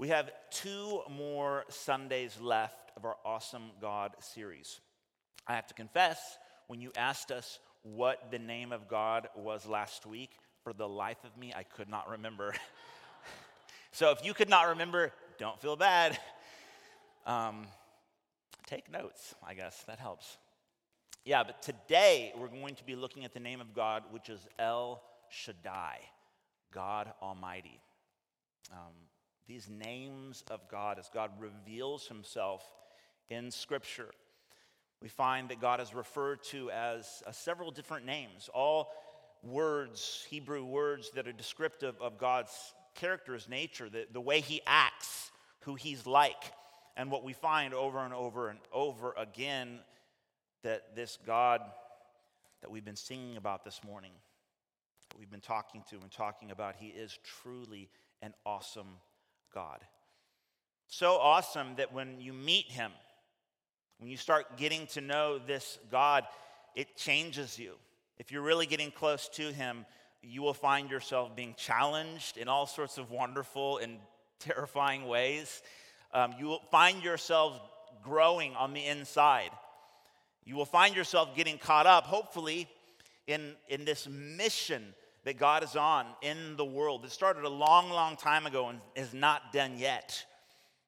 We have two more Sundays left of our Awesome God series. I have to confess, when you asked us what the name of God was last week, for the life of me, I could not remember. so if you could not remember, don't feel bad. Um, take notes, I guess. That helps. Yeah, but today we're going to be looking at the name of God, which is El Shaddai, God Almighty. Um, these names of God, as God reveals himself in Scripture, we find that God is referred to as uh, several different names, all words, Hebrew words that are descriptive of God's character, his nature, the, the way he acts, who he's like. And what we find over and over and over again that this God that we've been singing about this morning, that we've been talking to and talking about, he is truly an awesome God. So awesome that when you meet him, when you start getting to know this God, it changes you. If you're really getting close to him, you will find yourself being challenged in all sorts of wonderful and terrifying ways. Um, you will find yourself growing on the inside. You will find yourself getting caught up, hopefully, in, in this mission that God is on in the world that started a long, long time ago and is not done yet.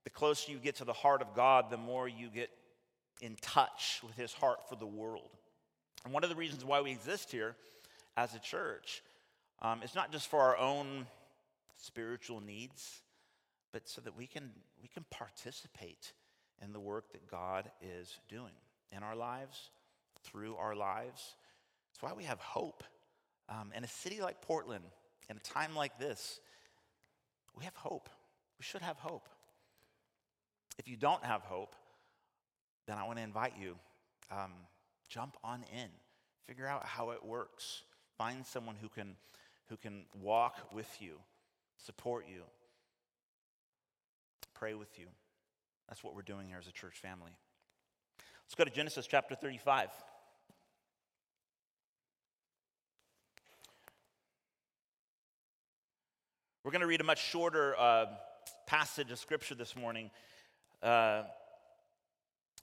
The closer you get to the heart of God, the more you get in touch with his heart for the world. And one of the reasons why we exist here as a church um, is not just for our own spiritual needs, but so that we can, we can participate in the work that God is doing in our lives, through our lives. It's why we have hope. Um, in a city like Portland, in a time like this, we have hope. We should have hope. If you don't have hope, then I want to invite you um, jump on in, figure out how it works, find someone who can, who can walk with you, support you, pray with you. That's what we're doing here as a church family. Let's go to Genesis chapter 35. We're going to read a much shorter uh, passage of scripture this morning, uh,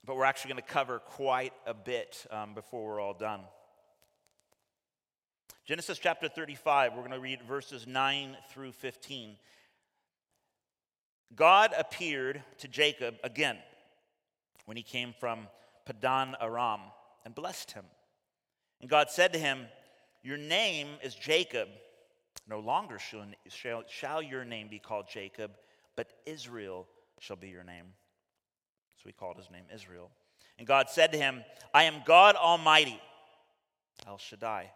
but we're actually going to cover quite a bit um, before we're all done. Genesis chapter 35, we're going to read verses 9 through 15. God appeared to Jacob again when he came from Padan Aram and blessed him. And God said to him, Your name is Jacob. No longer shall, shall, shall your name be called Jacob, but Israel shall be your name. So he called his name Israel. And God said to him, I am God Almighty, El Shaddai.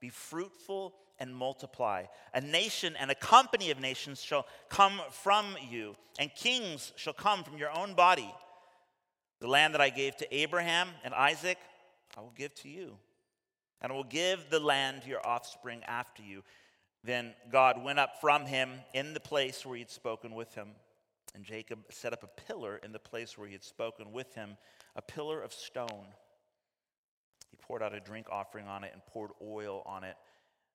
Be fruitful and multiply. A nation and a company of nations shall come from you, and kings shall come from your own body. The land that I gave to Abraham and Isaac, I will give to you. And I will give the land to your offspring after you. Then God went up from him in the place where he had spoken with him. And Jacob set up a pillar in the place where he had spoken with him, a pillar of stone. He poured out a drink offering on it and poured oil on it.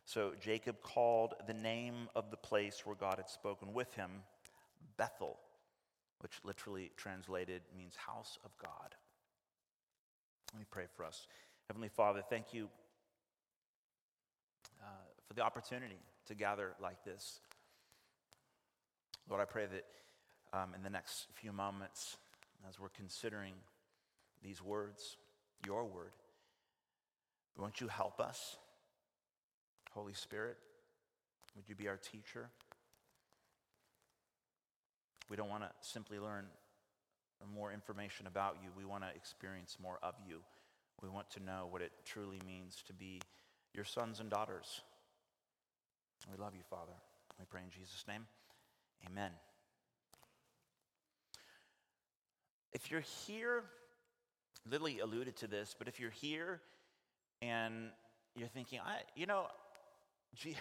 So Jacob called the name of the place where God had spoken with him Bethel which literally translated means house of God. Let me pray for us. Heavenly Father, thank you uh, for the opportunity to gather like this. Lord, I pray that um, in the next few moments, as we're considering these words, your word, won't you help us? Holy Spirit, would you be our teacher? We don't want to simply learn more information about you. We want to experience more of you. We want to know what it truly means to be your sons and daughters. We love you, Father. We pray in Jesus' name. Amen. If you're here, Lily alluded to this, but if you're here and you're thinking, I, you know, gee,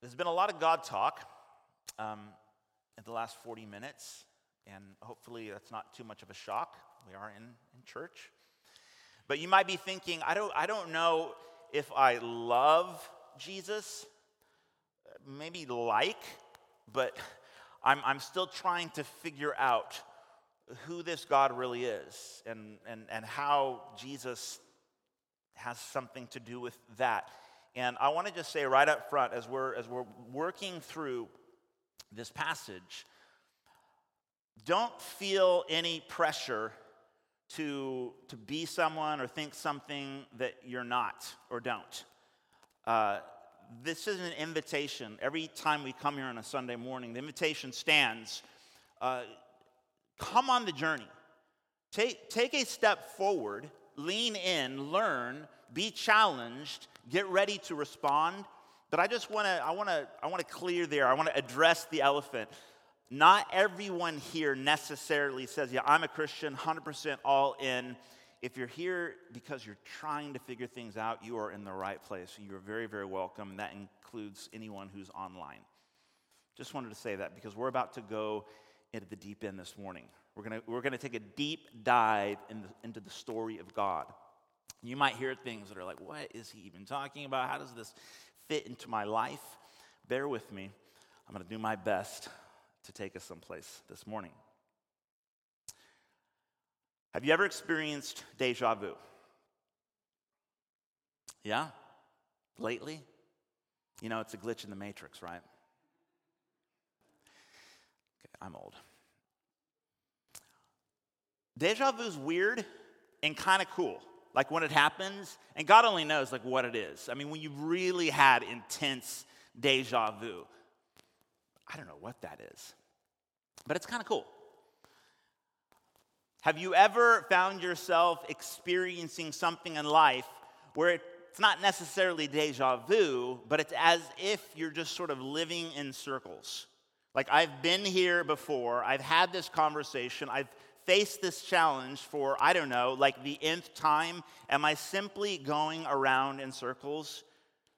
there's been a lot of God talk. Um, in the last 40 minutes, and hopefully that's not too much of a shock. We are in, in church. But you might be thinking, I don't, I don't know if I love Jesus, maybe like, but I'm, I'm still trying to figure out who this God really is and, and, and how Jesus has something to do with that. And I want to just say right up front, as we're, as we're working through this passage, don't feel any pressure to, to be someone or think something that you're not or don't. Uh, this is an invitation. Every time we come here on a Sunday morning, the invitation stands. Uh, come on the journey. Take, take a step forward, lean in, learn, be challenged, get ready to respond. But I just want to I want to I want to clear there. I want to address the elephant. Not everyone here necessarily says, "Yeah, I'm a Christian, 100% all in." If you're here because you're trying to figure things out, you are in the right place. You are very, very welcome. And that includes anyone who's online. Just wanted to say that because we're about to go into the deep end this morning. We're going we're gonna take a deep dive in the, into the story of God. You might hear things that are like, what is he even talking about? How does this fit into my life? Bear with me. I'm going to do my best to take us someplace this morning. Have you ever experienced deja vu? Yeah? Lately? You know, it's a glitch in the matrix, right? Okay, I'm old. Deja vu is weird and kind of cool like when it happens, and God only knows like what it is. I mean, when you've really had intense deja vu, I don't know what that is, but it's kind of cool. Have you ever found yourself experiencing something in life where it's not necessarily deja vu, but it's as if you're just sort of living in circles? Like, I've been here before, I've had this conversation, I've faced this challenge for, I don't know, like the nth time? Am I simply going around in circles?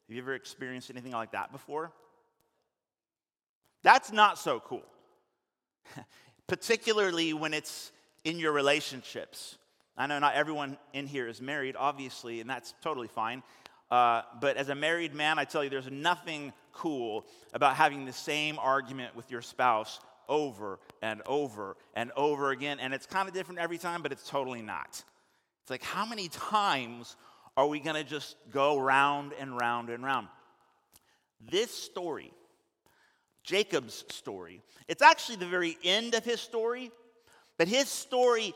Have you ever experienced anything like that before? That's not so cool, particularly when it's in your relationships. I know not everyone in here is married, obviously, and that's totally fine. Uh, but as a married man, I tell you, there's nothing cool about having the same argument with your spouse over and over and over again. And it's kind of different every time, but it's totally not. It's like, how many times are we going to just go round and round and round? This story, Jacob's story, it's actually the very end of his story, but his story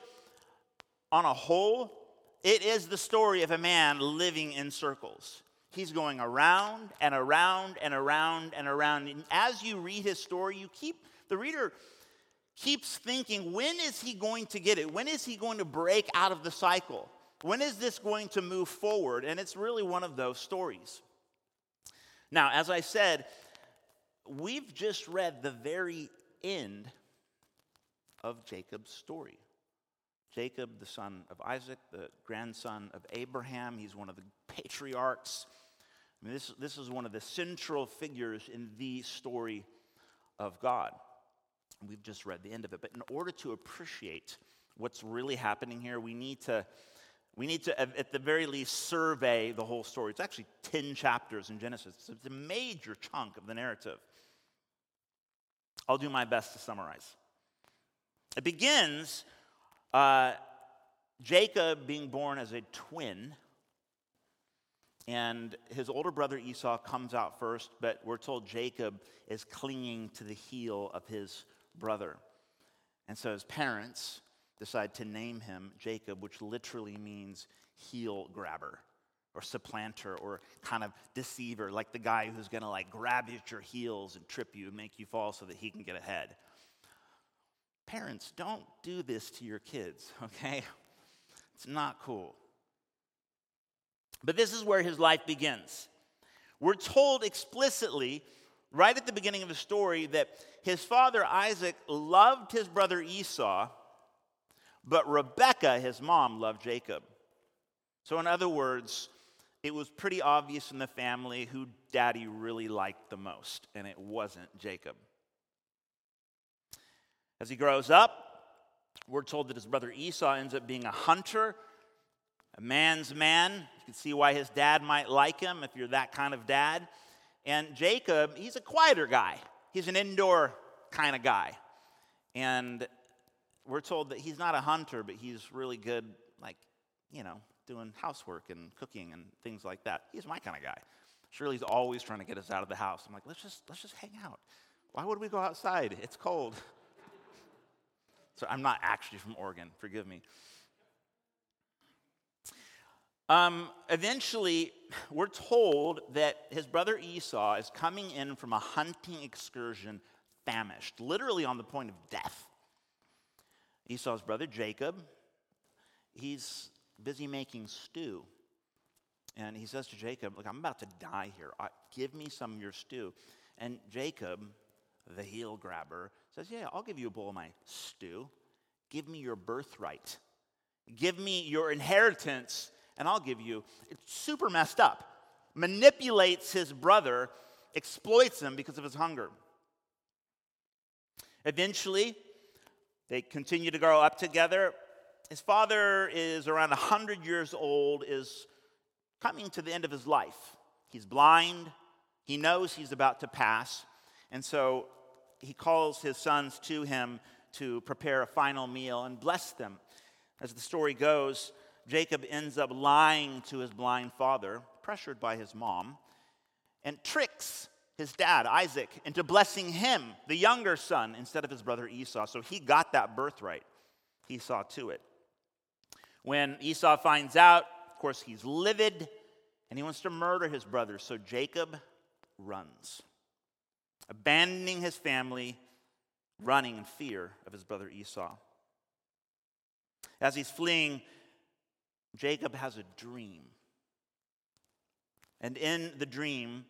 on a whole, it is the story of a man living in circles. He's going around and around and around and around. And as you read his story, you keep the reader keeps thinking, when is he going to get it? When is he going to break out of the cycle? When is this going to move forward? And it's really one of those stories. Now, as I said, we've just read the very end of Jacob's story. Jacob, the son of Isaac, the grandson of Abraham, he's one of the patriarchs. I mean, this, this is one of the central figures in the story of God. We've just read the end of it. But in order to appreciate what's really happening here, we need to, we need to, at the very least, survey the whole story. It's actually 10 chapters in Genesis, so it's a major chunk of the narrative. I'll do my best to summarize. It begins uh, Jacob being born as a twin, and his older brother Esau comes out first, but we're told Jacob is clinging to the heel of his brother. And so his parents decide to name him Jacob, which literally means heel grabber or supplanter or kind of deceiver, like the guy who's going to like grab at your heels and trip you and make you fall so that he can get ahead. Parents, don't do this to your kids, okay? It's not cool. But this is where his life begins. We're told explicitly right at the beginning of the story that his father Isaac loved his brother Esau, but Rebekah, his mom, loved Jacob. So, in other words, it was pretty obvious in the family who daddy really liked the most, and it wasn't Jacob. As he grows up, we're told that his brother Esau ends up being a hunter, a man's man. You can see why his dad might like him if you're that kind of dad. And Jacob, he's a quieter guy. He's an indoor kind of guy. And we're told that he's not a hunter, but he's really good, like, you know, doing housework and cooking and things like that. He's my kind of guy. Shirley's always trying to get us out of the house. I'm like, let's just let's just hang out. Why would we go outside? It's cold. So I'm not actually from Oregon. Forgive me. Um, eventually, we're told that his brother Esau is coming in from a hunting excursion famished, literally on the point of death. Esau's brother Jacob, he's busy making stew. And he says to Jacob, Look, I'm about to die here. give me some of your stew. And Jacob, the heel grabber, says, Yeah, I'll give you a bowl of my stew. Give me your birthright. Give me your inheritance, and I'll give you. It's super messed up. Manipulates his brother, exploits him because of his hunger. Eventually, they continue to grow up together. His father is around 100 years old, is coming to the end of his life. He's blind, he knows he's about to pass, and so he calls his sons to him to prepare a final meal and bless them. As the story goes, Jacob ends up lying to his blind father, pressured by his mom, and tricks his dad, Isaac, into blessing him, the younger son, instead of his brother Esau. So he got that birthright. He saw to it. When Esau finds out, of course, he's livid and he wants to murder his brother. So Jacob runs, abandoning his family, running in fear of his brother Esau. As he's fleeing, Jacob has a dream. And in the dream,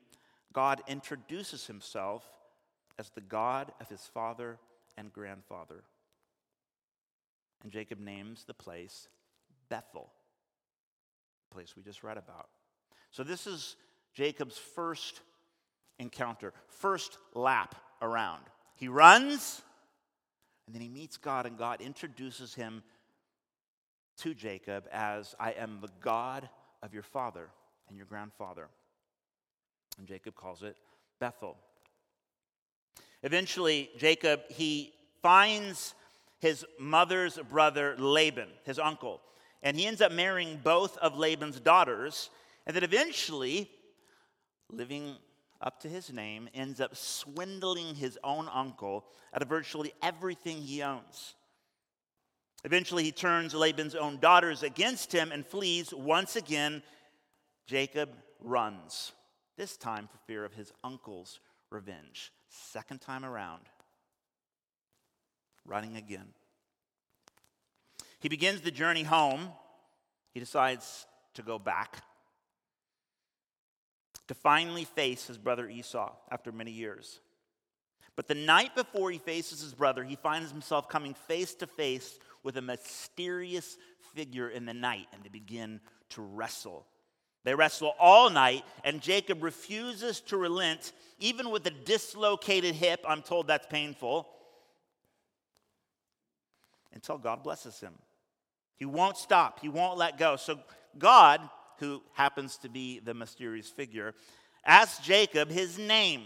God introduces himself as the God of his father and grandfather. And Jacob names the place Bethel, the place we just read about. So, this is Jacob's first encounter, first lap around. He runs, and then he meets God, and God introduces him to Jacob as I am the God of your father and your grandfather. And Jacob calls it Bethel. Eventually, Jacob, he finds his mother's brother Laban, his uncle, and he ends up marrying both of Laban's daughters, and then eventually, living up to his name, ends up swindling his own uncle out of virtually everything he owns. Eventually, he turns Laban's own daughters against him and flees. Once again, Jacob runs this time for fear of his uncle's revenge. Second time around, running again. He begins the journey home. He decides to go back to finally face his brother Esau after many years. But the night before he faces his brother, he finds himself coming face to face with a mysterious figure in the night, and they begin to wrestle they wrestle all night, and Jacob refuses to relent, even with a dislocated hip. I'm told that's painful. Until God blesses him. He won't stop, he won't let go. So, God, who happens to be the mysterious figure, asks Jacob his name.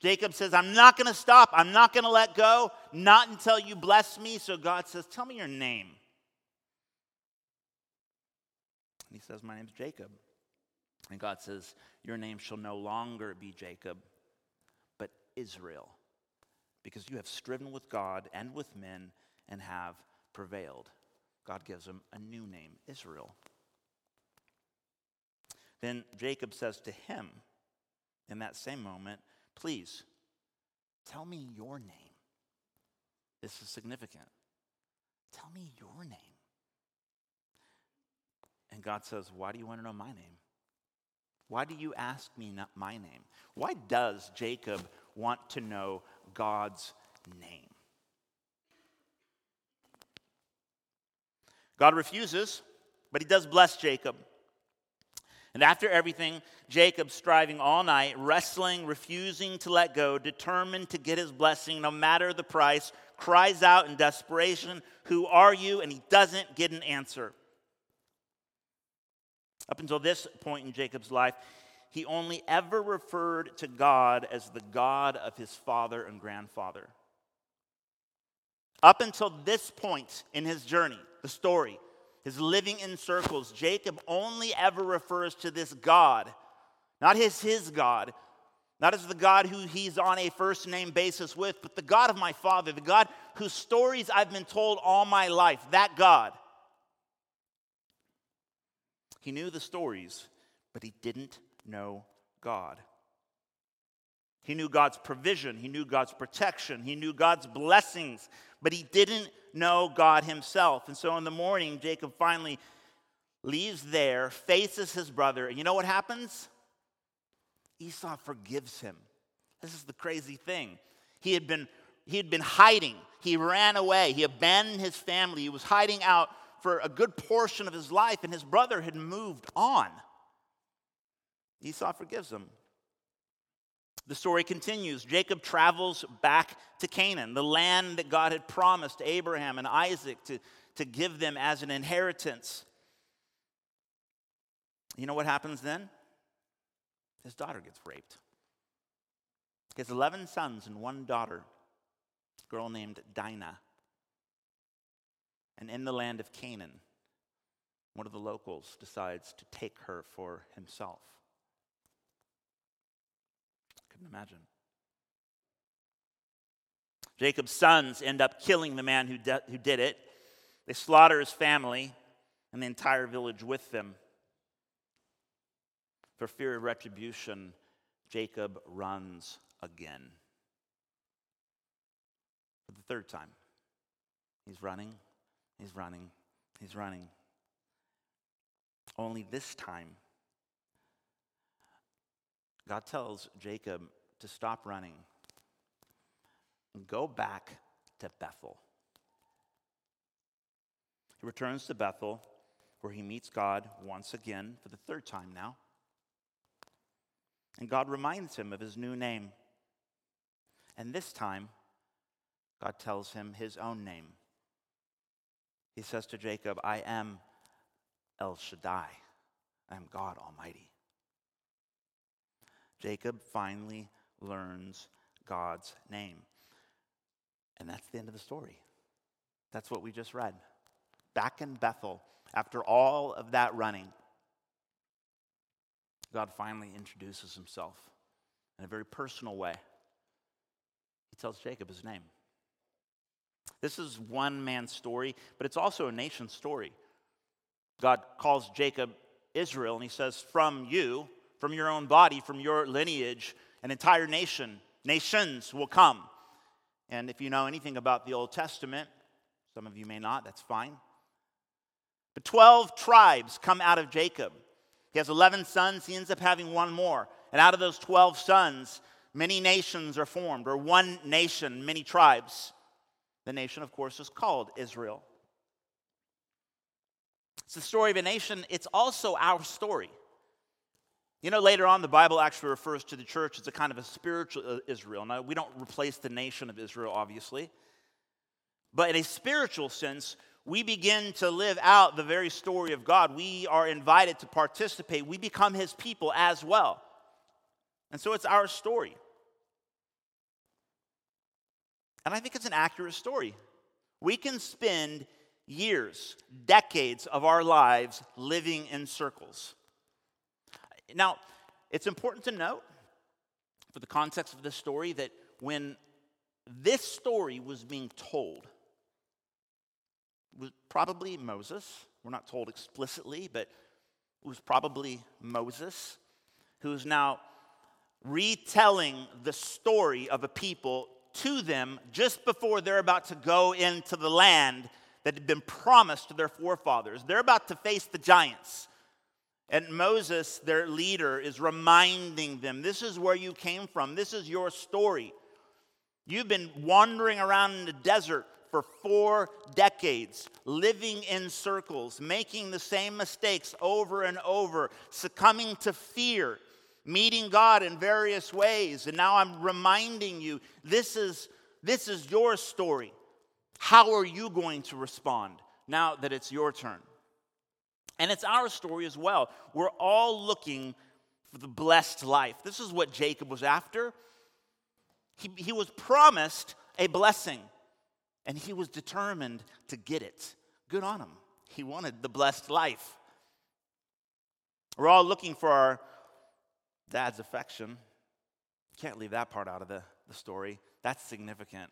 Jacob says, I'm not going to stop. I'm not going to let go, not until you bless me. So God says, Tell me your name. And he says, My name's Jacob. And God says, Your name shall no longer be Jacob, but Israel, because you have striven with God and with men and have prevailed. God gives him a new name, Israel. Then Jacob says to him in that same moment, Please, tell me your name. This is significant. Tell me your name. And God says, Why do you want to know my name? Why do you ask me not my name? Why does Jacob want to know God's name? God refuses, but he does bless Jacob. And after everything, Jacob, striving all night, wrestling, refusing to let go, determined to get his blessing no matter the price, cries out in desperation, Who are you? And he doesn't get an answer. Up until this point in Jacob's life, he only ever referred to God as the God of his father and grandfather. Up until this point in his journey, the story, his living in circles, Jacob only ever refers to this God, not his his God, not as the God who he's on a first name basis with, but the God of my father, the God whose stories I've been told all my life, that God. He knew the stories, but he didn't know God. He knew God's provision, he knew God's protection, he knew God's blessings, but he didn't know God himself. And so in the morning, Jacob finally leaves there, faces his brother, and you know what happens? Esau forgives him. This is the crazy thing. He had been, he had been hiding. He ran away. He abandoned his family. He was hiding out for a good portion of his life, and his brother had moved on. Esau forgives him. The story continues. Jacob travels back to Canaan, the land that God had promised Abraham and Isaac to, to give them as an inheritance. You know what happens then? His daughter gets raped. He has 11 sons and one daughter, a girl named Dinah. And in the land of Canaan, one of the locals decides to take her for himself. Imagine. Jacob's sons end up killing the man who, de- who did it. They slaughter his family and the entire village with them. For fear of retribution, Jacob runs again. For the third time. He's running, he's running, he's running. Only this time, God tells Jacob to stop running and go back to Bethel. He returns to Bethel, where he meets God once again for the third time now. And God reminds him of his new name. And this time, God tells him his own name. He says to Jacob, I am El Shaddai. I am God Almighty. Jacob finally learns God's name. And that's the end of the story. That's what we just read. Back in Bethel, after all of that running, God finally introduces himself in a very personal way. He tells Jacob his name. This is one man's story, but it's also a nation's story. God calls Jacob Israel, and he says, From you, from your own body, from your lineage, an entire nation, nations will come. And if you know anything about the Old Testament, some of you may not, that's fine. But 12 tribes come out of Jacob. He has 11 sons, he ends up having one more. And out of those 12 sons, many nations are formed, or one nation, many tribes. The nation, of course, is called Israel. It's the story of a nation, it's also our story. You know, later on, the Bible actually refers to the church as a kind of a spiritual uh, Israel. Now, we don't replace the nation of Israel, obviously. But in a spiritual sense, we begin to live out the very story of God. We are invited to participate. We become his people as well. And so it's our story. And I think it's an accurate story. We can spend years, decades of our lives living in circles. Now, it's important to note, for the context of this story, that when this story was being told, was probably Moses. We're not told explicitly, but it was probably Moses who's now retelling the story of a people to them just before they're about to go into the land that had been promised to their forefathers. They're about to face the giants. And Moses, their leader, is reminding them this is where you came from, this is your story. You've been wandering around in the desert for four decades, living in circles, making the same mistakes over and over, succumbing to fear, meeting God in various ways. And now I'm reminding you this is, this is your story. How are you going to respond now that it's your turn? And it's our story as well. We're all looking for the blessed life. This is what Jacob was after. He, he was promised a blessing, and he was determined to get it. Good on him. He wanted the blessed life. We're all looking for our dad's affection. Can't leave that part out of the, the story. That's significant.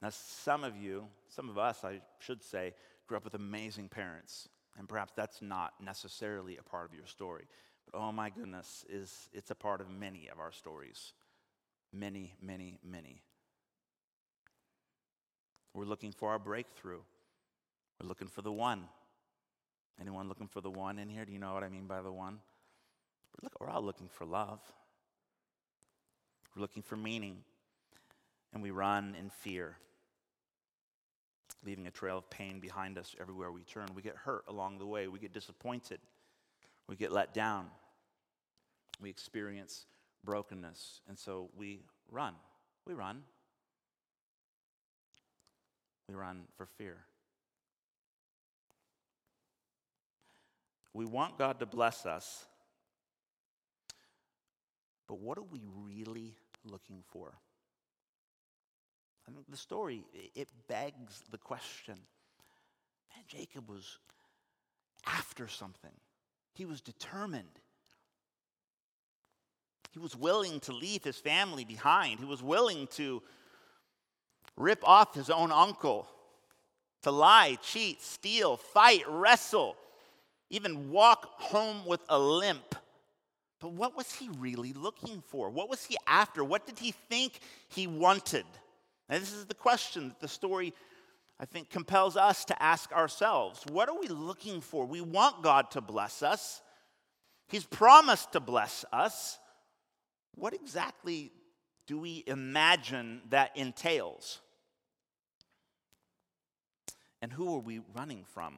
Now, some of you, some of us, I should say, grew up with amazing parents, and perhaps that's not necessarily a part of your story. But oh my goodness, is it's a part of many of our stories. Many, many, many. We're looking for our breakthrough. We're looking for the one. Anyone looking for the one in here? Do you know what I mean by the one? We're all looking for love. We're looking for meaning. And we run in fear, leaving a trail of pain behind us everywhere we turn. We get hurt along the way. We get disappointed. We get let down. We experience brokenness. And so we run. We run. We run for fear. We want God to bless us, but what are we really looking for? I think the story, it begs the question. Man, Jacob was after something. He was determined. He was willing to leave his family behind. He was willing to rip off his own uncle, to lie, cheat, steal, fight, wrestle, even walk home with a limp. But what was he really looking for? What was he after? What did he think he wanted? And this is the question that the story, I think, compels us to ask ourselves. What are we looking for? We want God to bless us, He's promised to bless us. What exactly do we imagine that entails? And who are we running from?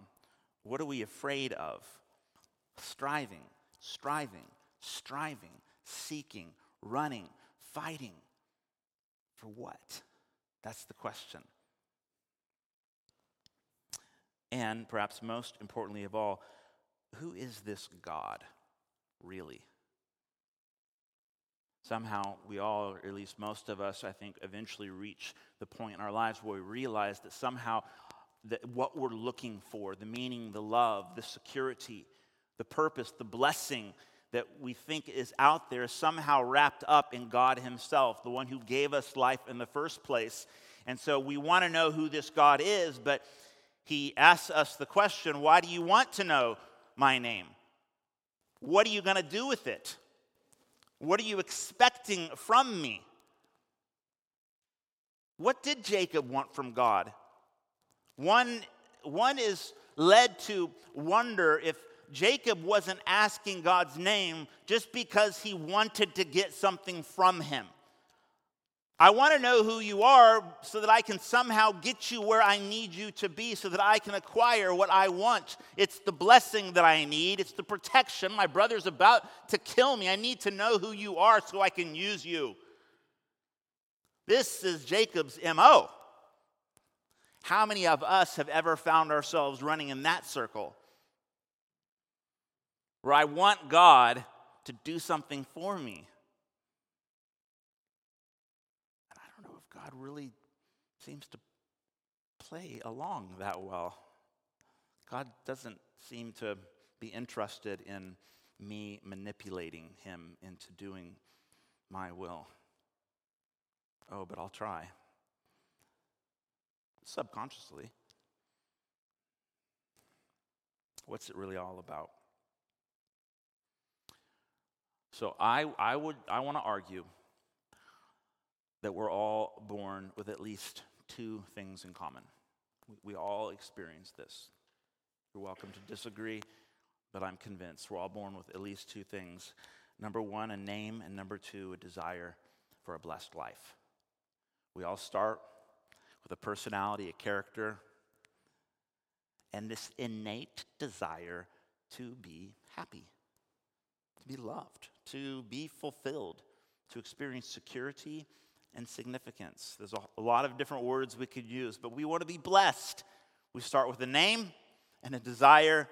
What are we afraid of? Striving, striving, striving, seeking, running, fighting. For what? That's the question. And perhaps most importantly of all, who is this God really? Somehow, we all, or at least most of us, I think, eventually reach the point in our lives where we realize that somehow that what we're looking for the meaning, the love, the security, the purpose, the blessing that we think is out there somehow wrapped up in God Himself, the one who gave us life in the first place. And so we want to know who this God is, but He asks us the question why do you want to know my name? What are you going to do with it? What are you expecting from me? What did Jacob want from God? One, one is led to wonder if Jacob wasn't asking God's name just because he wanted to get something from him. I want to know who you are so that I can somehow get you where I need you to be so that I can acquire what I want. It's the blessing that I need, it's the protection. My brother's about to kill me. I need to know who you are so I can use you. This is Jacob's MO. How many of us have ever found ourselves running in that circle? Where I want God to do something for me. And I don't know if God really seems to play along that well. God doesn't seem to be interested in me manipulating him into doing my will. Oh, but I'll try subconsciously. What's it really all about? So I, I would I want to argue that we're all born with at least two things in common. We, we all experience this. You're welcome to disagree, but I'm convinced we're all born with at least two things. Number one, a name, and number two, a desire for a blessed life. We all start with a personality, a character, and this innate desire to be happy, to be loved, to be fulfilled, to experience security and significance. There's a, lot of different words we could use, but we want to be blessed. We start with a name and a desire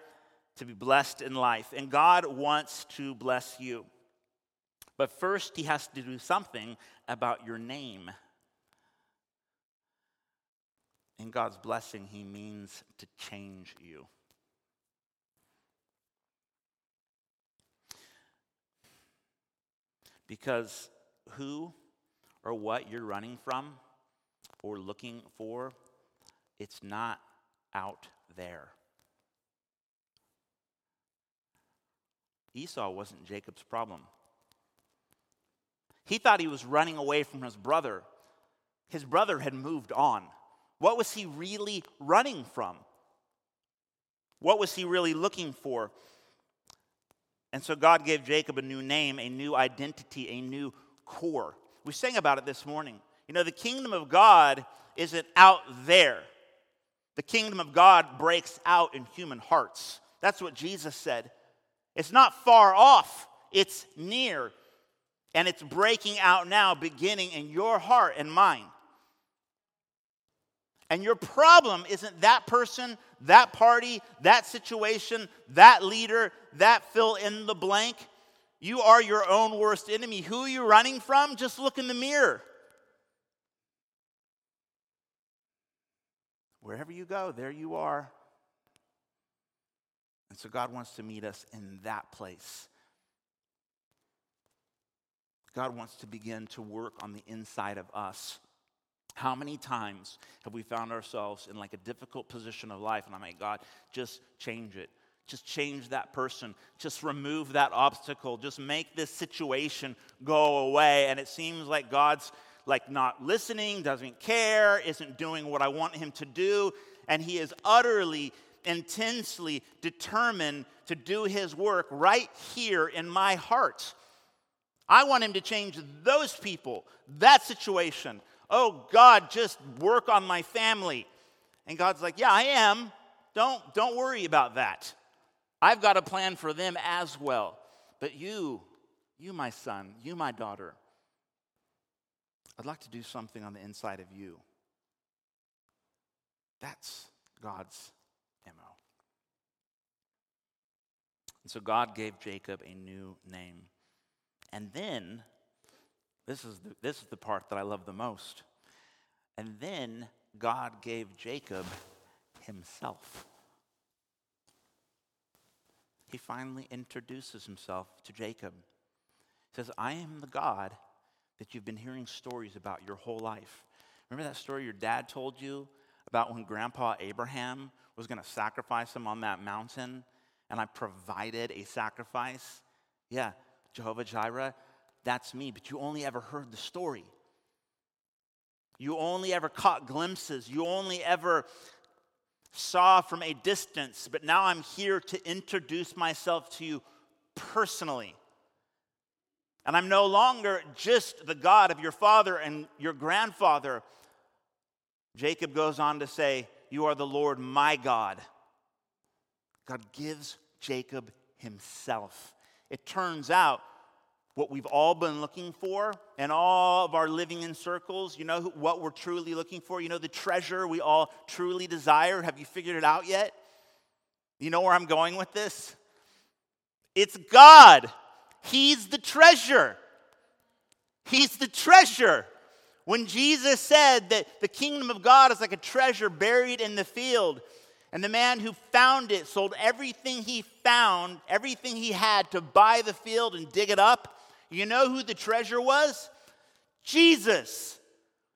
to be blessed in life. And God wants to bless you. But first, he has to do something about your name. In God's blessing, he means to change you. Because who or what you're running from or looking for, it's not out there. Esau wasn't Jacob's problem. He thought he was running away from his brother. His brother had moved on. What was he really running from? What was he really looking for? And so God gave Jacob a new name, a new identity, a new core. We sang about it this morning. You know, the kingdom of God isn't out there, the kingdom of God breaks out in human hearts. That's what Jesus said. It's not far off, it's near. And it's breaking out now, beginning in your heart and mind. And your problem isn't that person, that party, that situation, that leader, that fill in the blank. You are your own worst enemy. Who are you running from? Just look in the mirror. Wherever you go, there you are. And so God wants to meet us in that place. God wants to begin to work on the inside of us. How many times have we found ourselves in like a difficult position of life? And I'm like, God, just change it. Just change that person. Just remove that obstacle. Just make this situation go away. And it seems like God's like not listening, doesn't care, isn't doing what I want him to do. And he is utterly, intensely determined to do his work right here in my heart. I want him to change those people, that situation. Oh, God, just work on my family. And God's like, Yeah, I am. Don't, don't worry about that. I've got a plan for them as well. But you, you, my son, you, my daughter, I'd like to do something on the inside of you. That's God's MO. And so God gave Jacob a new name. And then, this is the, this is the part that I love the most. And then God gave Jacob himself. He finally introduces himself to Jacob. He says, I am the God that you've been hearing stories about your whole life. Remember that story your dad told you about when Grandpa Abraham was going to sacrifice him on that mountain and I provided a sacrifice? Yeah, Jehovah Jireh, that's me. But you only ever heard the story. You only ever caught glimpses. You only ever saw from a distance. But now I'm here to introduce myself to you personally. And I'm no longer just the God of your father and your grandfather. Jacob goes on to say, You are the Lord my God. God gives Jacob himself. It turns out what we've all been looking for and all of our living in circles, you know what we're truly looking for? You know the treasure we all truly desire? Have you figured it out yet? You know where I'm going with this? It's God. He's the treasure. He's the treasure. When Jesus said that the kingdom of God is like a treasure buried in the field, and the man who found it sold everything he found, everything he had to buy the field and dig it up. You know who the treasure was? Jesus.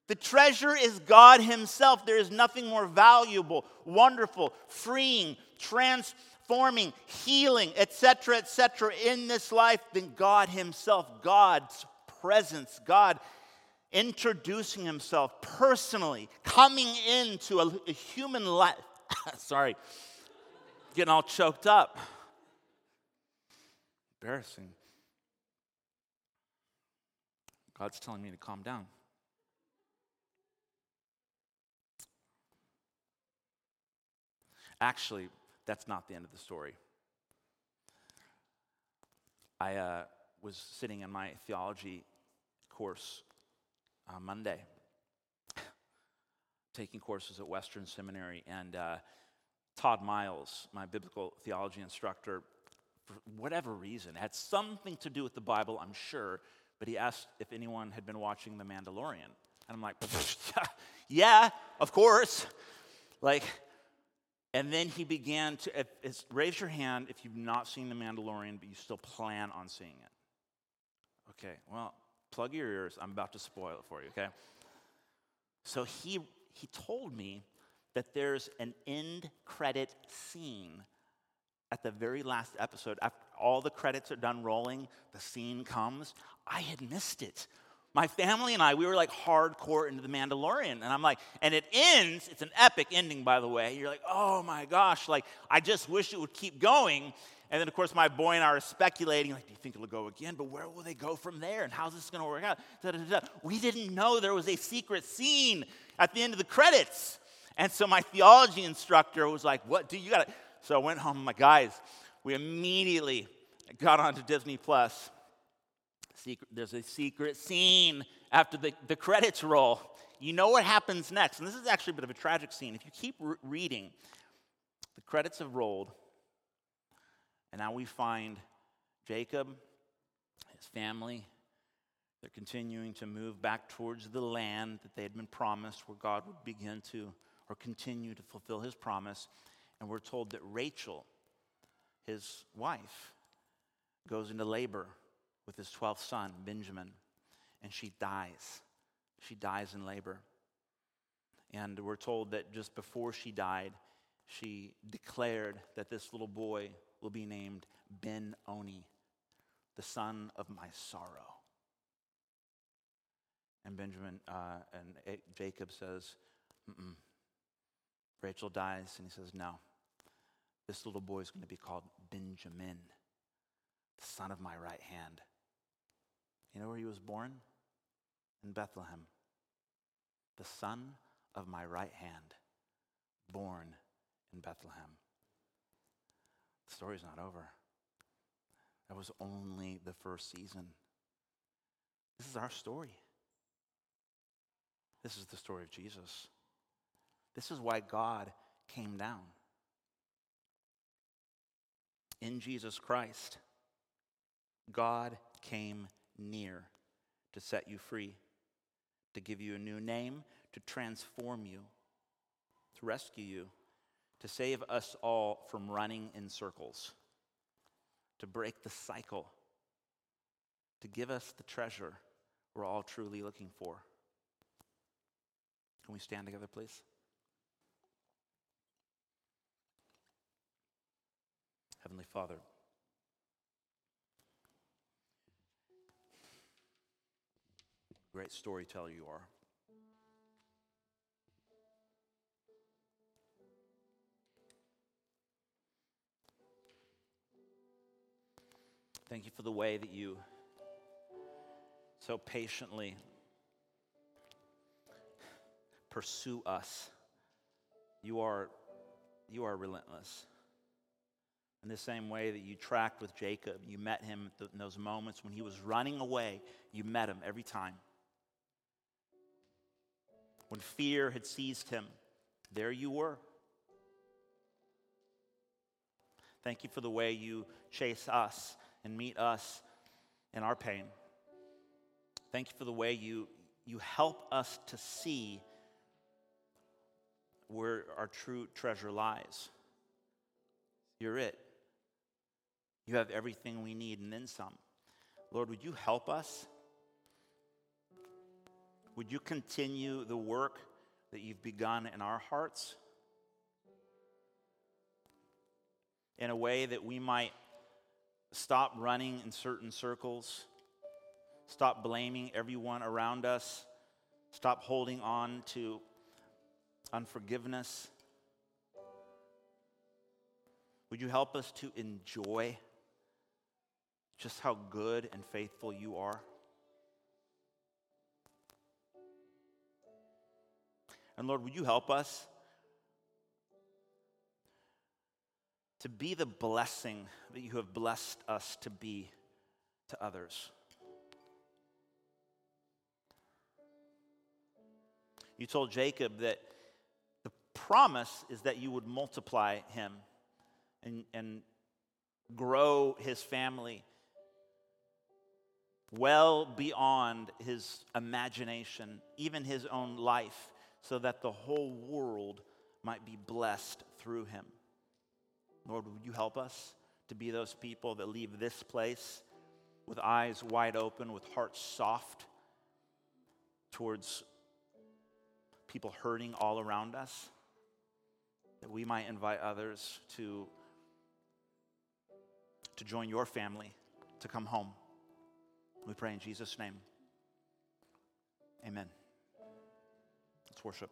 The treasure is God Himself. There is nothing more valuable, wonderful, freeing, transforming, healing, etc., etc., in this life than God Himself, God's presence, God introducing Himself personally, coming into a, a human life Sorry, getting all choked up. Embarrassing. God's telling me to calm down. Actually, that's not the end of the story. I uh, was sitting in my theology course on Monday, taking courses at Western Seminary, and uh, Todd Miles, my biblical theology instructor, for whatever reason. Had something to do with the Bible, I'm sure, but he asked if anyone had been watching The Mandalorian. And I'm like, yeah, of course. Like, and then he began to if, if, raise your hand if you've not seen The Mandalorian, but you still plan on seeing it. Okay, well, plug your ears. I'm about to spoil it for you, okay? So he, he told me that there's an end credit scene at the very last episode. After all the credits are done rolling, the scene comes. I had missed it. My family and I, we were like hardcore into The Mandalorian. And I'm like, and it ends, it's an epic ending, by the way. You're like, oh my gosh, like, I just wish it would keep going. And then, of course, my boy and I are speculating, like, do you think it'll go again? But where will they go from there? And how's this going to work out? Da, da, da. We didn't know there was a secret scene at the end of the credits. And so my theology instructor was like, what do you got. So I went home, my guys, we immediately got onto Disney Plus. Secret, there's a secret scene after the, the credits roll. You know what happens next. And this is actually a bit of a tragic scene. If you keep re- reading, the credits have rolled and now we find Jacob, his family, they're continuing to move back towards the land that they had been promised, where God would begin to or continue to fulfill his promise. And we're told that Rachel, his wife, goes into labor with his 12th son, Benjamin, and she dies. She dies in labor. And we're told that just before she died, she declared that this little boy will be named Ben Oni, the son of my sorrow. And Benjamin uh, and Jacob says. Rachel dies, and he says, No, this little boy is going to be called Benjamin, the son of my right hand. You know where he was born? In Bethlehem. The son of my right hand, born in Bethlehem. The story's not over. That was only the first season. This is our story. This is the story of Jesus. This is why God came down. In Jesus Christ, God came near to set you free, to give you a new name, to transform you, to rescue you to save us all from running in circles, to break the cycle, to give us the treasure we're all truly looking for. Can we stand together, please? Heavenly Father, great storyteller you are. Thank you for the way that you so patiently pursue us. You are, you are relentless. In the same way that you tracked with Jacob, you met him in those moments when he was running away, you met him every time. When fear had seized him, there you were. Thank you for the way you chase us and meet us in our pain. Thank you for the way you, you help us to see where our true treasure lies. You're it. You have everything we need and then some. Lord, would you help us? Would you continue the work that you've begun in our hearts in a way that we might Stop running in certain circles. Stop blaming everyone around us. Stop holding on to unforgiveness. Would you help us to enjoy just how good and faithful you are? And Lord, would you help us to be the blessing that you have blessed us to be to others. You told Jacob that the promise is that you would multiply him and, and grow his family well beyond his imagination, even his own life, so that the whole world might be blessed through him. Lord, would you help us to be those people that leave this place with eyes wide open, with hearts soft towards people hurting all around us, that we might invite others to, to join your family, to come home. We pray in Jesus' name. Amen. Let's worship.